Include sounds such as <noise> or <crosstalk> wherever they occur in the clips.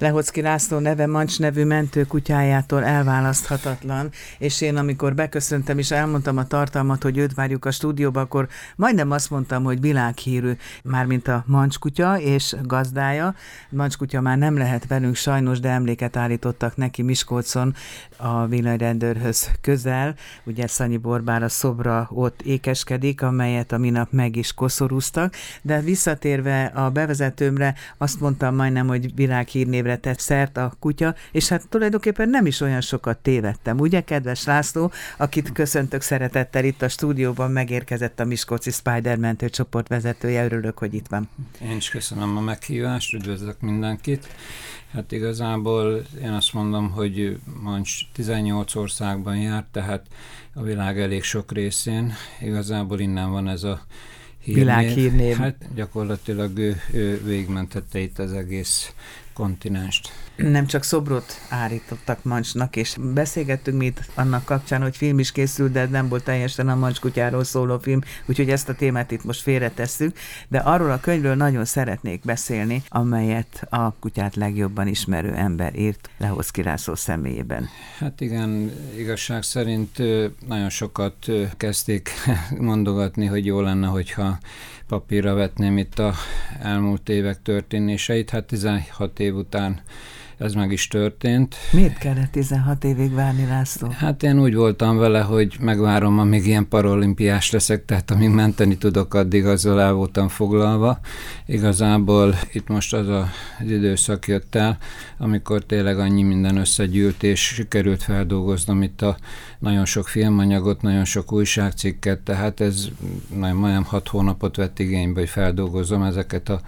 Lehocki László neve Mancs nevű mentő kutyájától elválaszthatatlan, és én amikor beköszöntem és elmondtam a tartalmat, hogy őt várjuk a stúdióba, akkor majdnem azt mondtam, hogy világhírű, mármint a Mancs kutya és gazdája. Mancs kutya már nem lehet velünk sajnos, de emléket állítottak neki Miskolcon a villanyrendőrhöz közel. Ugye Szanyi Borbára szobra ott ékeskedik, amelyet a minap meg is koszorúztak, de visszatérve a bevezetőmre, azt mondtam majdnem, hogy világhírnévre névre tett szert a kutya, és hát tulajdonképpen nem is olyan sokat tévedtem, ugye, kedves László, akit köszöntök szeretettel itt a stúdióban, megérkezett a Miskolci Spider-Man csoport vezetője, örülök, hogy itt van. Én is köszönöm a meghívást, üdvözlök mindenkit. Hát igazából én azt mondom, hogy Mancs 18 országban járt, tehát a világ elég sok részén. Igazából innen van ez a hírnév. Világhírnév. Hát gyakorlatilag ő, ő végmentette itt az egész kontinenst. Nem csak szobrot állítottak Mancsnak, és beszélgettünk mi itt annak kapcsán, hogy film is készült, de nem volt teljesen a Mancs kutyáról szóló film, úgyhogy ezt a témát itt most félretesszük, de arról a könyvről nagyon szeretnék beszélni, amelyet a kutyát legjobban ismerő ember írt Lehoz Kirászó személyében. Hát igen, igazság szerint nagyon sokat kezdték <laughs> mondogatni, hogy jó lenne, hogyha papírra vetném itt a elmúlt évek történéseit. Hát 16 év után ez meg is történt. Miért kellett 16 évig várni, László? Hát én úgy voltam vele, hogy megvárom, amíg ilyen paralimpiás leszek, tehát amíg menteni tudok, addig azzal el voltam foglalva. Igazából itt most az a, az időszak jött el, amikor tényleg annyi minden összegyűlt, és sikerült feldolgoznom itt a nagyon sok filmanyagot, nagyon sok újságcikket, tehát ez nagyon, majdnem hat hónapot vett igénybe, hogy feldolgozom ezeket a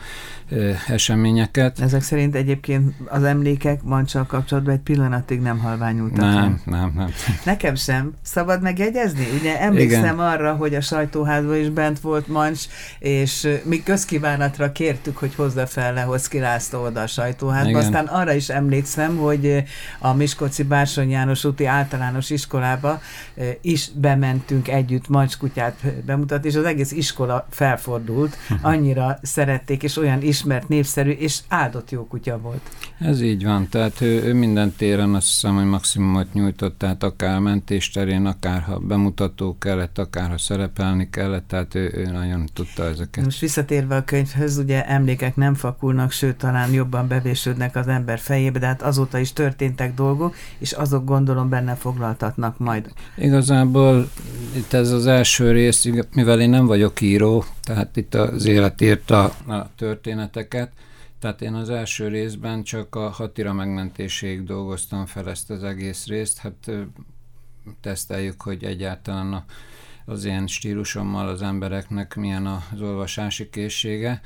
e, eseményeket. Ezek szerint egyébként az emlékek Mancsal kapcsolatban egy pillanatig nem halványultak. Nem, nem, nem. Nekem sem. Szabad megjegyezni? Ugye emlékszem Igen. arra, hogy a sajtóházban is bent volt Mancs, és mi közkívánatra kértük, hogy hozza fel Lehoz László oda a sajtóházba. Igen. Aztán arra is emlékszem, hogy a Miskolci Bársony János úti általános iskolába is bementünk együtt mancskutyát bemutatni, és az egész iskola felfordult, annyira szerették, és olyan ismert, népszerű, és áldott jó kutya volt. Ez így van, tehát ő, ő minden téren azt hiszem, hogy maximumot nyújtott, tehát akár mentésterén, akár ha bemutató kellett, akár ha szerepelni kellett, tehát ő, ő nagyon tudta ezeket. Most visszatérve a könyvhöz, ugye emlékek nem fakulnak, sőt talán jobban bevésődnek az ember fejébe, de hát azóta is történtek dolgok, és azok gondolom benne foglaltatnak majd majd? Igazából itt ez az első rész, mivel én nem vagyok író, tehát itt az élet írta a történeteket, tehát én az első részben csak a hatira megmentéséig dolgoztam fel ezt az egész részt, hát teszteljük, hogy egyáltalán a, az ilyen stílusommal az embereknek milyen az olvasási készsége,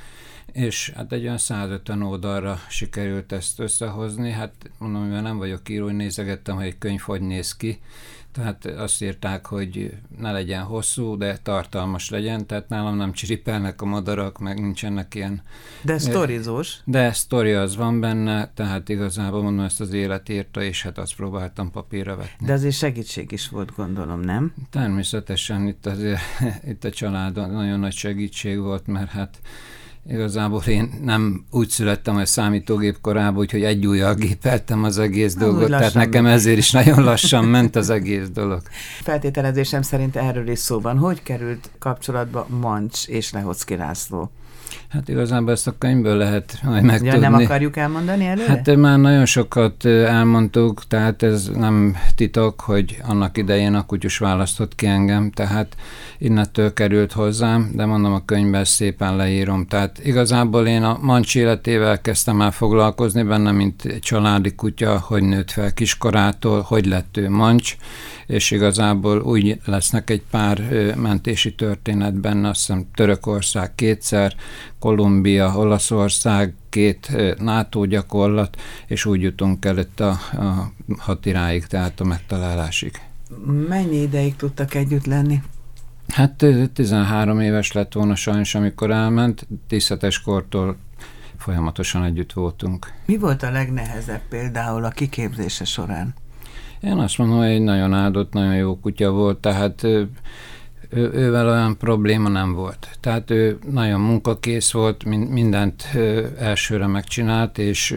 és hát egy olyan 150 oldalra sikerült ezt összehozni, hát mondom, mivel nem vagyok író, nézegettem, hogy egy könyv hogy néz ki, tehát azt írták, hogy ne legyen hosszú, de tartalmas legyen, tehát nálam nem csiripelnek a madarak, meg nincsenek ilyen... De sztorizós. De sztori az van benne, tehát igazából mondom, ezt az élet írta, és hát azt próbáltam papírra vetni. De azért segítség is volt, gondolom, nem? Természetesen itt, azért, <laughs> itt a családon nagyon nagy segítség volt, mert hát Igazából én nem úgy születtem hogy számítógép korában, úgyhogy egy ujjal gépeltem az egész nem dolgot, tehát nekem ezért is nagyon lassan ment az egész dolog. Feltételezésem szerint erről is szó van. Hogy került kapcsolatba Mancs és Lehocki László? Hát igazából ezt a könyvből lehet majd megtudni. Ja, nem akarjuk elmondani előre? Hát már nagyon sokat elmondtuk, tehát ez nem titok, hogy annak idején a kutyus választott ki engem, tehát innentől került hozzám, de mondom a könyvben szépen leírom. Tehát igazából én a mancs életével kezdtem el foglalkozni benne, mint családi kutya, hogy nőtt fel kiskorától, hogy lett ő mancs, és igazából úgy lesznek egy pár mentési történet benne, azt hiszem Törökország kétszer, Kolumbia, Olaszország, két NATO gyakorlat, és úgy jutunk el itt a, a hatiráig, tehát a megtalálásig. Mennyi ideig tudtak együtt lenni? Hát 13 éves lett volna sajnos, amikor elment, 17 kortól folyamatosan együtt voltunk. Mi volt a legnehezebb például a kiképzése során? Én azt mondom, hogy egy nagyon áldott, nagyon jó kutya volt, tehát ő, ővel olyan probléma nem volt. Tehát ő nagyon munkakész volt, mindent elsőre megcsinált, és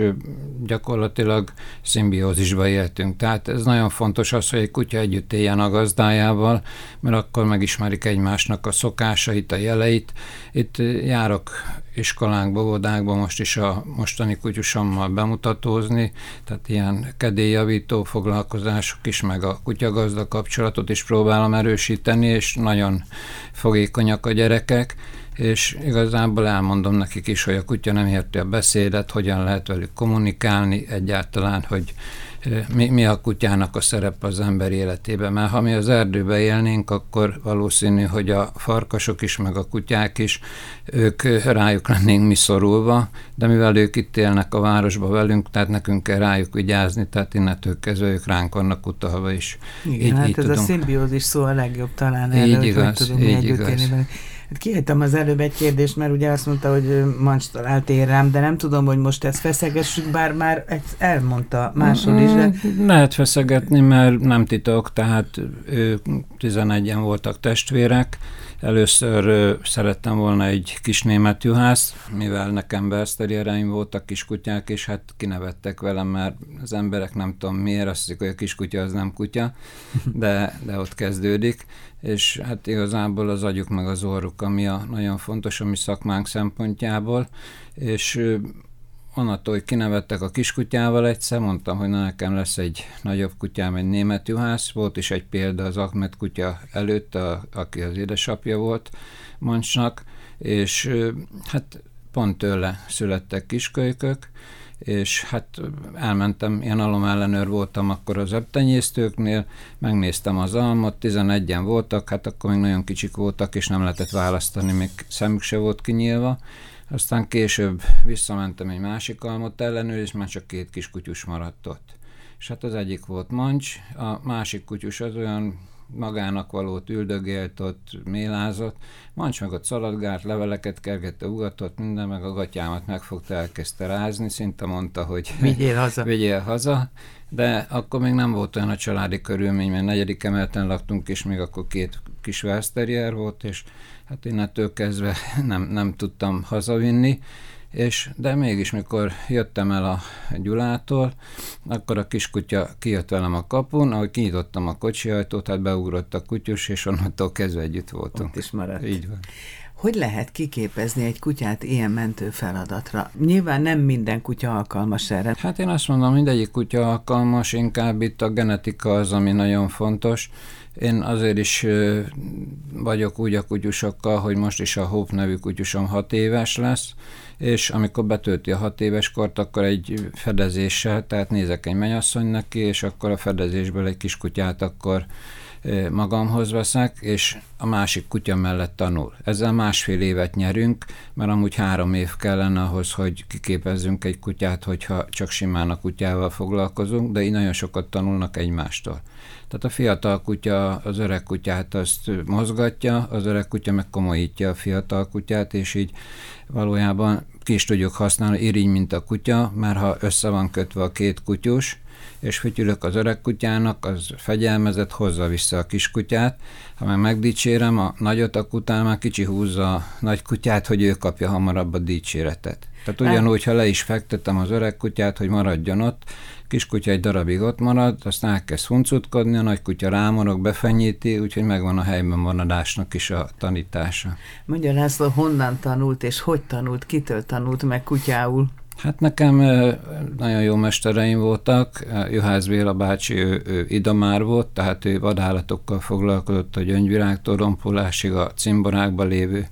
gyakorlatilag szimbiózisba éltünk. Tehát ez nagyon fontos az, hogy egy kutya együtt éljen a gazdájával, mert akkor megismerik egymásnak a szokásait, a jeleit. Itt járok iskolánkba, óvodákba most is a mostani kutyusommal bemutatózni, tehát ilyen kedélyjavító foglalkozások is, meg a kutyagazda kapcsolatot is próbálom erősíteni, és nagyon fogékonyak a gyerekek, és igazából elmondom nekik is, hogy a kutya nem érti a beszédet, hogyan lehet velük kommunikálni egyáltalán, hogy mi, mi a kutyának a szerep az ember életében. Mert ha mi az erdőbe élnénk, akkor valószínű, hogy a farkasok is, meg a kutyák is, ők rájuk lennénk mi szorulva, de mivel ők itt élnek a városba velünk, tehát nekünk kell rájuk vigyázni, tehát innentől kezdve ők ránk vannak utalva is. Igen, így, hát így ez tudunk. a szimbiózis szó a legjobb talán erre, így hogy igaz, hogy tudunk így igaz. Hát kihagytam az előbb egy kérdést, mert ugye azt mondta, hogy Mancs talált én rám, de nem tudom, hogy most ezt feszegessük, bár már elmondta máshol is. De... Mm, lehet feszegetni, mert nem titok, tehát ők 11-en voltak testvérek, Először szerettem volna egy kis német juhász, mivel nekem berszterjereim voltak kiskutyák, és hát kinevettek velem, mert az emberek nem tudom miért, azt hiszik, hogy a kiskutya az nem kutya, de, de ott kezdődik, és hát igazából az agyuk meg az orruk, ami a nagyon fontos a szakmánk szempontjából, és onnantól, hogy kinevettek a kiskutyával egyszer, mondtam, hogy na nekem lesz egy nagyobb kutyám, egy német juhász. Volt is egy példa az Ahmed kutya előtt, a, aki az édesapja volt Mancsnak, és hát pont tőle születtek kiskölykök, és hát elmentem, ilyen alomellenőr voltam akkor az öbtenyésztőknél, megnéztem az almot, 11-en voltak, hát akkor még nagyon kicsik voltak, és nem lehetett választani, még szemük se volt kinyílva, aztán később visszamentem egy másik almot ellenőrizni, és már csak két kis kutyus maradt ott. És hát az egyik volt mancs, a másik kutyus az olyan magának valót üldögélt ott, mélázott, mancs meg ott szaladgált, leveleket kergette, ugatott, minden, meg a gatyámat megfogta, elkezdte rázni, szinte mondta, hogy <laughs> vigyél haza. vigyél haza, de akkor még nem volt olyan a családi körülmény, mert negyedik emeleten laktunk, és még akkor két kis Westerrier volt, és hát innentől kezdve <laughs> nem, nem tudtam hazavinni, és, de mégis, mikor jöttem el a Gyulától, akkor a kiskutya kijött velem a kapun, ahogy kinyitottam a kocsi ajtót, hát beugrott a kutyus, és onnantól kezdve együtt voltunk. Ott is maradt. Így van. Hogy lehet kiképezni egy kutyát ilyen mentő feladatra? Nyilván nem minden kutya alkalmas erre. Hát én azt mondom, mindegyik kutya alkalmas, inkább itt a genetika az, ami nagyon fontos. Én azért is vagyok úgy a kutyusokkal, hogy most is a Hope nevű kutyusom hat éves lesz, és amikor betölti a hat éves kort, akkor egy fedezéssel, tehát nézek egy mennyasszony neki, és akkor a fedezésből egy kis kutyát akkor magamhoz veszek, és a másik kutya mellett tanul. Ezzel másfél évet nyerünk, mert amúgy három év kellene ahhoz, hogy kiképezzünk egy kutyát, hogyha csak simán a kutyával foglalkozunk, de így nagyon sokat tanulnak egymástól. Tehát a fiatal kutya az öreg kutyát azt mozgatja, az öreg kutya meg komolyítja a fiatal kutyát, és így valójában ki is tudjuk használni, irigy, mint a kutya, mert ha össze van kötve a két kutyus, és fütyülök az öreg kutyának, az fegyelmezett, hozza vissza a kiskutyát. Ha meg megdicsérem a nagyot, akkor utána már kicsi húzza a nagy kutyát, hogy ő kapja hamarabb a dicséretet. Tehát ugyanúgy, ha le is fektetem az öreg kutyát, hogy maradjon ott, kiskutya egy darabig ott marad, aztán elkezd huncutkodni, a nagy kutya rámorog, befenyíti, úgyhogy megvan a helyben maradásnak is a tanítása. Mondja László, honnan tanult és hogy tanult, kitől tanult meg kutyául? Hát nekem nagyon jó mestereim voltak. Juhász Béla bácsi, ő, ő idomár volt, tehát ő vadállatokkal foglalkozott a gyöngyvirágtól rompulásig a cimborákban lévő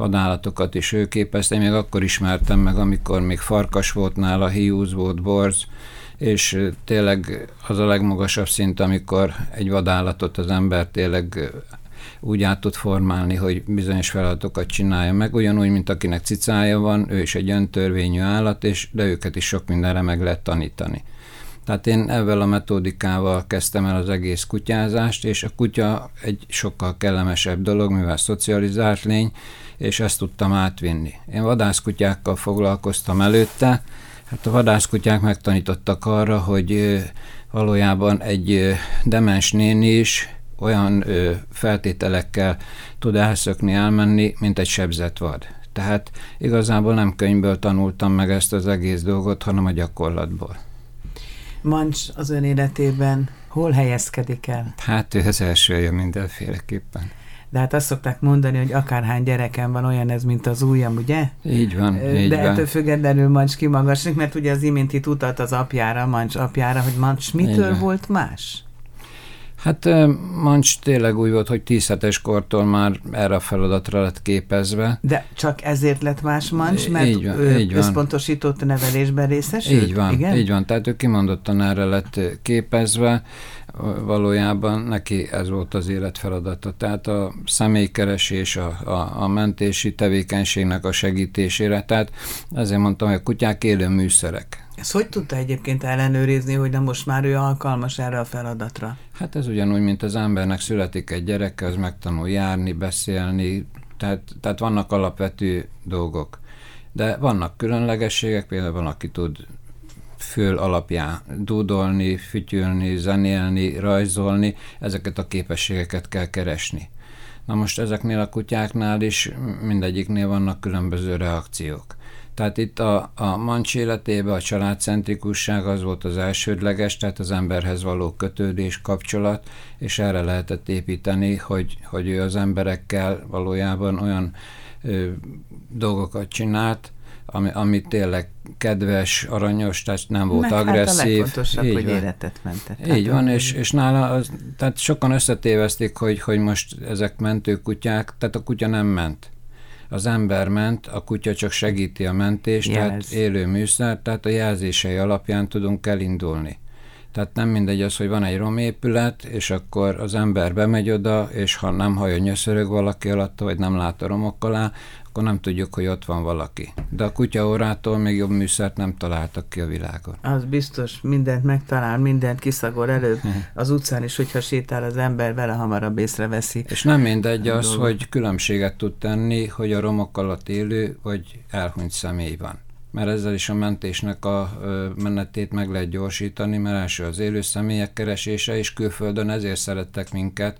vadállatokat is ő képezte. Én még akkor ismertem meg, amikor még farkas volt nála, hiúz volt, borz, és tényleg az a legmagasabb szint, amikor egy vadállatot az ember tényleg úgy át tud formálni, hogy bizonyos feladatokat csinálja meg, ugyanúgy, mint akinek cicája van, ő is egy öntörvényű állat, és de őket is sok mindenre meg lehet tanítani. Tehát én ezzel a metódikával kezdtem el az egész kutyázást, és a kutya egy sokkal kellemesebb dolog, mivel szocializált lény, és ezt tudtam átvinni. Én vadászkutyákkal foglalkoztam előtte, hát a vadászkutyák megtanítottak arra, hogy valójában egy demens néni is olyan feltételekkel tud elszökni, elmenni, mint egy sebzett vad. Tehát igazából nem könyvből tanultam meg ezt az egész dolgot, hanem a gyakorlatból. Mancs az ön életében hol helyezkedik el? Hát ő az elsője mindenféleképpen. De hát azt szokták mondani, hogy akárhány gyerekem van, olyan ez, mint az ujjam, ugye? Így van, így De van. ettől függetlenül Mancs kimagaslik, mert ugye az imént itt utalt az apjára, Mancs apjára, hogy Mancs mitől volt más? Hát Mancs tényleg úgy volt, hogy 10 hetes kortól már erre a feladatra lett képezve. De csak ezért lett más Mancs, mert így van, ő így van. összpontosított nevelésben részesült? Így van, Igen? így van. Tehát ő kimondottan erre lett képezve, valójában neki ez volt az élet feladata. Tehát a személykeresés, a, a, a mentési tevékenységnek a segítésére. Tehát ezért mondtam, hogy a kutyák élő műszerek. Ezt hogy tudta egyébként ellenőrizni, hogy na most már ő alkalmas erre a feladatra? Hát ez ugyanúgy, mint az embernek születik egy gyereke, az megtanul járni, beszélni, tehát, tehát vannak alapvető dolgok. De vannak különlegességek, például van, aki tud föl alapján dúdolni, fütyülni, zenélni, rajzolni, ezeket a képességeket kell keresni. Na most ezeknél a kutyáknál is mindegyiknél vannak különböző reakciók. Tehát itt a, a mancs életében a családcentrikusság az volt az elsődleges, tehát az emberhez való kötődés, kapcsolat, és erre lehetett építeni, hogy, hogy ő az emberekkel valójában olyan ö, dolgokat csinált, ami, ami tényleg kedves, aranyos, tehát nem volt Meg agresszív. Hát a legfontosabb, Így hogy van. életet mentett. Így Hát, van, és, és nála, az, tehát sokan összetévesztik, hogy, hogy most ezek mentő kutyák, tehát a kutya nem ment. Az ember ment, a kutya csak segíti a mentést, Jelez. tehát élő műszer, tehát a jelzései alapján tudunk elindulni. Tehát nem mindegy az, hogy van egy romépület, és akkor az ember bemegy oda, és ha nem hallja, nyöszörög valaki alatt, vagy nem lát a romok alá, akkor nem tudjuk, hogy ott van valaki. De a kutya órától még jobb műszert nem találtak ki a világon. Az biztos, mindent megtalál, mindent kiszagol előbb. Az utcán is, hogyha sétál az ember, vele hamarabb észreveszi. És nem mindegy az, hogy különbséget tud tenni, hogy a romok alatt élő vagy elhunyt személy van. Mert ezzel is a mentésnek a menetét meg lehet gyorsítani, mert első az élő személyek keresése, és külföldön ezért szerettek minket,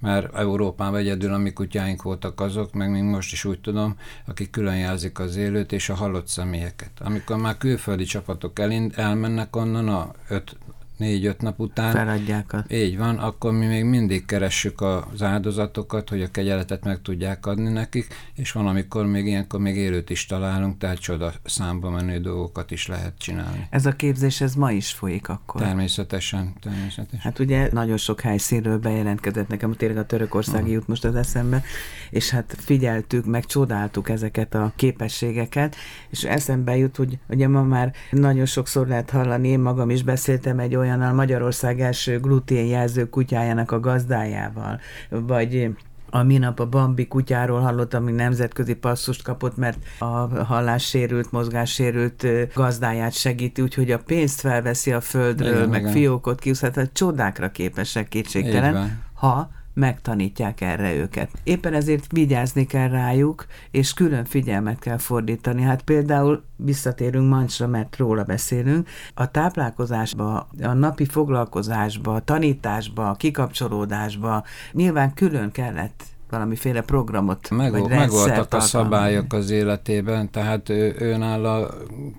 mert Európában egyedül a mi kutyáink voltak azok, meg még most is úgy tudom, akik külön jelzik az élőt és a halott személyeket. Amikor már külföldi csapatok elmennek onnan a 5 négy-öt nap után, Feladják a... így van, akkor mi még mindig keressük az áldozatokat, hogy a kegyeletet meg tudják adni nekik, és van, amikor még ilyenkor még élőt is találunk, tehát csoda számba menő dolgokat is lehet csinálni. Ez a képzés, ez ma is folyik akkor. Természetesen, természetesen. Hát ugye nagyon sok helyszínről bejelentkezett nekem, tényleg a törökországi jut most az eszembe, és hát figyeltük, meg csodáltuk ezeket a képességeket, és eszembe jut, hogy ugye ma már nagyon sokszor lehet hallani, én magam is beszéltem egy olyannal Magyarország első gluténjelző kutyájának a gazdájával, vagy a minap a Bambi kutyáról hallottam, hogy nemzetközi passzust kapott, mert a hallássérült, mozgássérült gazdáját segíti, úgyhogy a pénzt felveszi a földről, Igen, meg igen. fiókot kiúszhat, tehát csodákra képesek kétségtelen, ha megtanítják erre őket. Éppen ezért vigyázni kell rájuk, és külön figyelmet kell fordítani. Hát például visszatérünk Mancsra, mert róla beszélünk, a táplálkozásba, a napi foglalkozásba, a tanításba, a kikapcsolódásba nyilván külön kellett valamiféle programot Meg, vagy megvoltak a szabályok az életében, tehát ő, őnála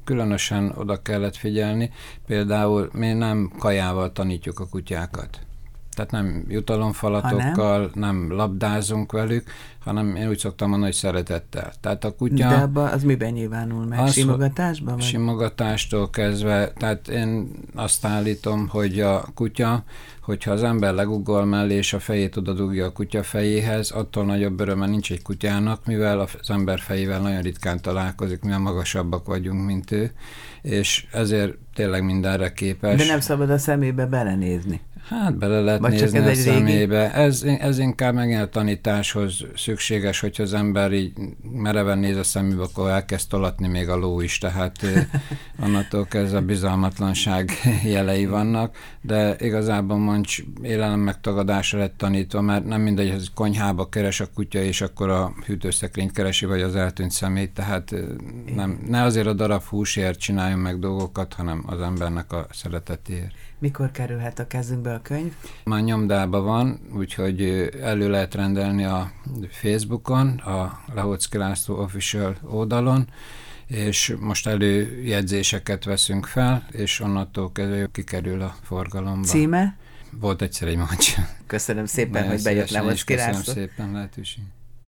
különösen oda kellett figyelni. Például mi nem kajával tanítjuk a kutyákat. Tehát nem jutalomfalatokkal, nem labdázunk velük, hanem én úgy szoktam mondani, hogy szeretettel. Tehát a kutya... De abba az miben nyilvánul meg? Az, Simogatásban? Vagy? Simogatástól kezdve, tehát én azt állítom, hogy a kutya, hogyha az ember legugol mellé, és a fejét oda dugja a kutya fejéhez, attól nagyobb öröme nincs egy kutyának, mivel az ember fejével nagyon ritkán találkozik, mivel magasabbak vagyunk, mint ő, és ezért tényleg mindenre képes. De nem szabad a szemébe belenézni. Hát bele lehet Vagy csak nézni ez a egy régi- szemébe. Ez, ez inkább megint a tanításhoz szükséges, hogyha az ember így mereven néz a szemébe, akkor elkezd tolatni még a ló is, tehát ö, <laughs> onnantól kezdve bizalmatlanság <laughs> jelei vannak, de igazából Mancs élelem megtagadásra lett tanítva, mert nem mindegy, hogy konyhába keres a kutya, és akkor a hűtőszekrényt keresi, vagy az eltűnt szemét, tehát nem, ne azért a darab húsért csináljon meg dolgokat, hanem az embernek a szeretetéért. Mikor kerülhet a kezünkbe a könyv? Már nyomdában van, úgyhogy elő lehet rendelni a Facebookon, a Lehocki László Official oldalon, és most előjegyzéseket veszünk fel, és onnantól kezdve kikerül a forgalomba. Címe? Volt egyszer egy meccs. Köszönöm szépen, Nagyon hogy bejött Lehocki Köszönöm szépen lehetőség.